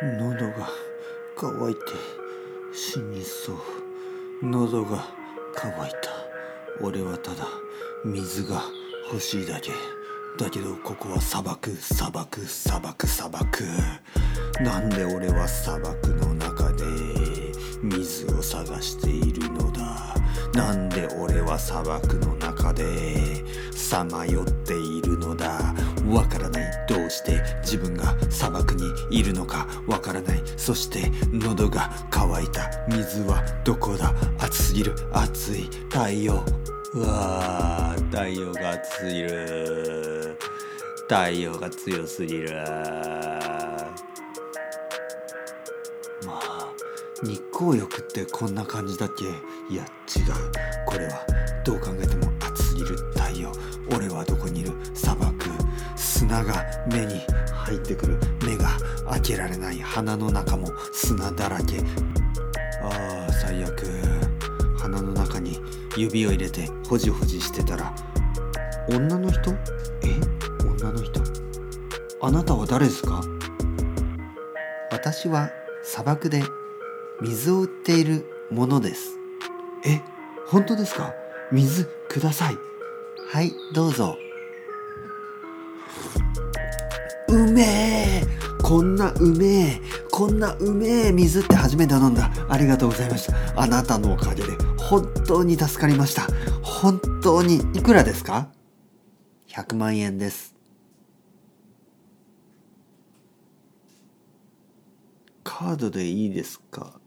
喉が渇いて死にそう。喉が渇いた。俺はただ水が欲しいだけ。だけどここは砂漠砂漠砂漠砂漠。なんで俺は砂漠の中で水を探しているのだ？なんで俺は砂漠の中でさまよっているのだ？わからない。どうして自分が砂漠にいるのかわからない。そして喉が渇いた。水はどこだ？暑すぎる。暑い。太陽。うわー太陽が暑すぎる。太陽が強すぎる。まあ日光浴ってこんな感じだっけ？いや違う。これはどう考えても砂が目に入ってくる。目が開けられない鼻の中も砂だらけ。ああ最悪。鼻の中に指を入れてホジホジしてたら。女の人？え？女の人？あなたは誰ですか？私は砂漠で水を売っているものです。え？本当ですか？水ください。はいどうぞ。うめえこんなうめえこんなうめえ水って初めて飲んだ。ありがとうございました。あなたのおかげで。本当に助かりました。本当にいくらですか？100万円です。カードでいいですか？